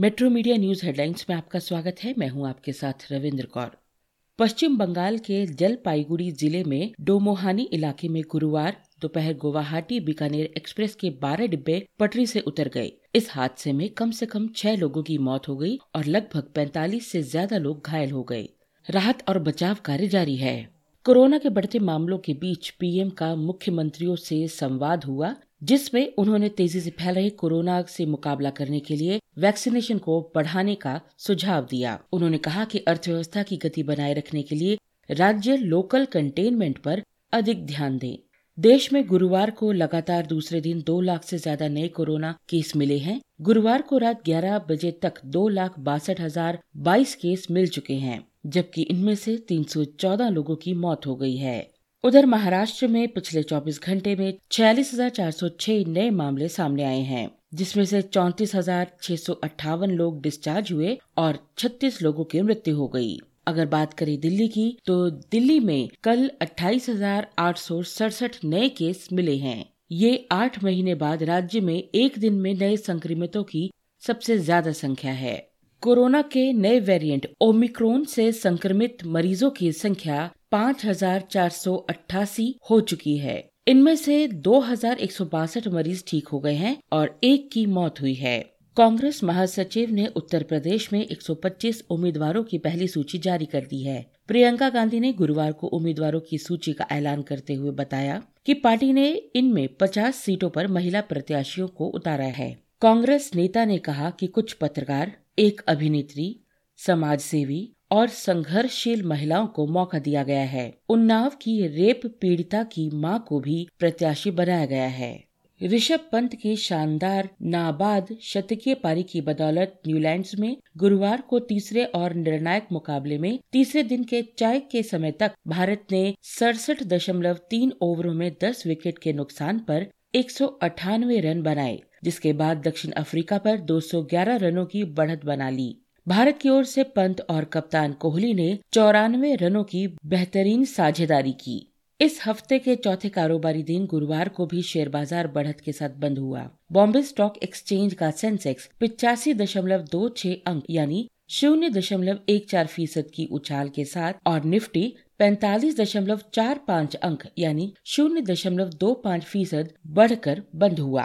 Metro media news headlines में आपका स्वागत है। मैं हूँ आपके साथ रविंद्र कौर। पश्चिम बंगाल के जलपाईगुड़ी ज़िले में डोमोहानी इलाके में गुरुवार दोपहर गुवाहाटी बीकानेर एक्सप्रेस के 12 डिब्बे पटरी से उतर गए। इस हादसे में कम से कम छह लोगों की मौत हो गई और लगभग 45 से ज़्यादा लोग घायल हो गए। राहत और बचाव कार्य जारी है। कोरोना के बढ़ते मामलों के बीच पीएम का मुख्यमंत्रियों से संवाद हुआ। जिसमें उन्होंने तेज़ी से फैल रहे कोरोना से मुकाबला करने के लिए वैक्सीनेशन को बढ़ाने का सुझाव दिया। उन्होंने कहा कि अर्थव्यवस्था की गति बनाए रखने के लिए राज्य लोकल कंटेनमेंट पर अधिक ध्यान दें। देश में गुरुवार को लगातार दूसरे दिन दो लाख से ज़्यादा नए कोरोना केस मिले हैं। गुरुवार को रात 11 बजे तक दो लाख बासठ हज़ार बाईस केस मिल चुके हैं, जबकि इनमें से 314 लोगों की मौत हो गई है। उधर महाराष्ट्र में पिछले 24 घंटे में छियालीस नए मामले सामने आए हैं, जिसमें से चौंतीस लोग डिस्चार्ज हुए और 36 लोगों की मृत्यु हो गई। अगर बात करें दिल्ली की तो दिल्ली में कल अट्ठाईस नए केस मिले हैं ये आठ महीने बाद राज्य में एक दिन में नए संक्रमितों की सबसे ज़्यादा संख्या है कोरोना के नए वेरिएंट ओमिक्रोन से संक्रमित मरीजों की संख्या पाँच हज़ार चार सौ अट्ठासी हो चुकी है। इनमें से दो हज़ार एक सौ बासठ मरीज़ ठीक हो गए हैं और एक की मौत हुई है। कांग्रेस महासचिव ने उत्तर प्रदेश में 125 उम्मीदवारों की पहली सूची जारी कर दी है। प्रियंका गांधी ने गुरुवार को उम्मीदवारों की सूची का ऐलान करते हुए बताया कि पार्टी ने इनमें 50 सीटों पर महिला प्रत्याशियों को उतारा है। कांग्रेस नेता ने कहा कि कुछ पत्रकार एक अभिनेत्री समाज सेवी और संघर्षशील महिलाओं को मौका दिया गया है। उन्नाव की रेप पीड़िता की माँ को भी प्रत्याशी बनाया गया है। ऋषभ पंत के शानदार नाबाद शतकीय पारी की बदौलत न्यूलैंड्स में गुरुवार को तीसरे और निर्णायक मुकाबले में तीसरे दिन के चाय के समय तक भारत ने सड़सठ दशमलव तीन ओवरों में दस विकेट के नुकसान पर एक सौ अठानवे रन बनाए। जिसके बाद दक्षिण अफ्रीका पर 211 रनों की बढ़त बना ली। भारत की ओर से पंत और कप्तान कोहली ने चौरानवे रनों की बेहतरीन साझेदारी की। इस हफ़्ते के चौथे कारोबारी दिन गुरुवार को भी शेयर बाज़ार बढ़त के साथ बंद हुआ। बॉम्बे स्टॉक एक्सचेंज का सेंसेक्स पिचासी दशमलव दो छह अंक यानी शून्य दशमलव एक चार फ़ीसद की उछाल के साथ और निफ्टी पैंतालीस दशमलव चार पाँच अंक यानी शून्य दशमलव दो पाँच फ़ीसद बढ़कर बंद हुआ।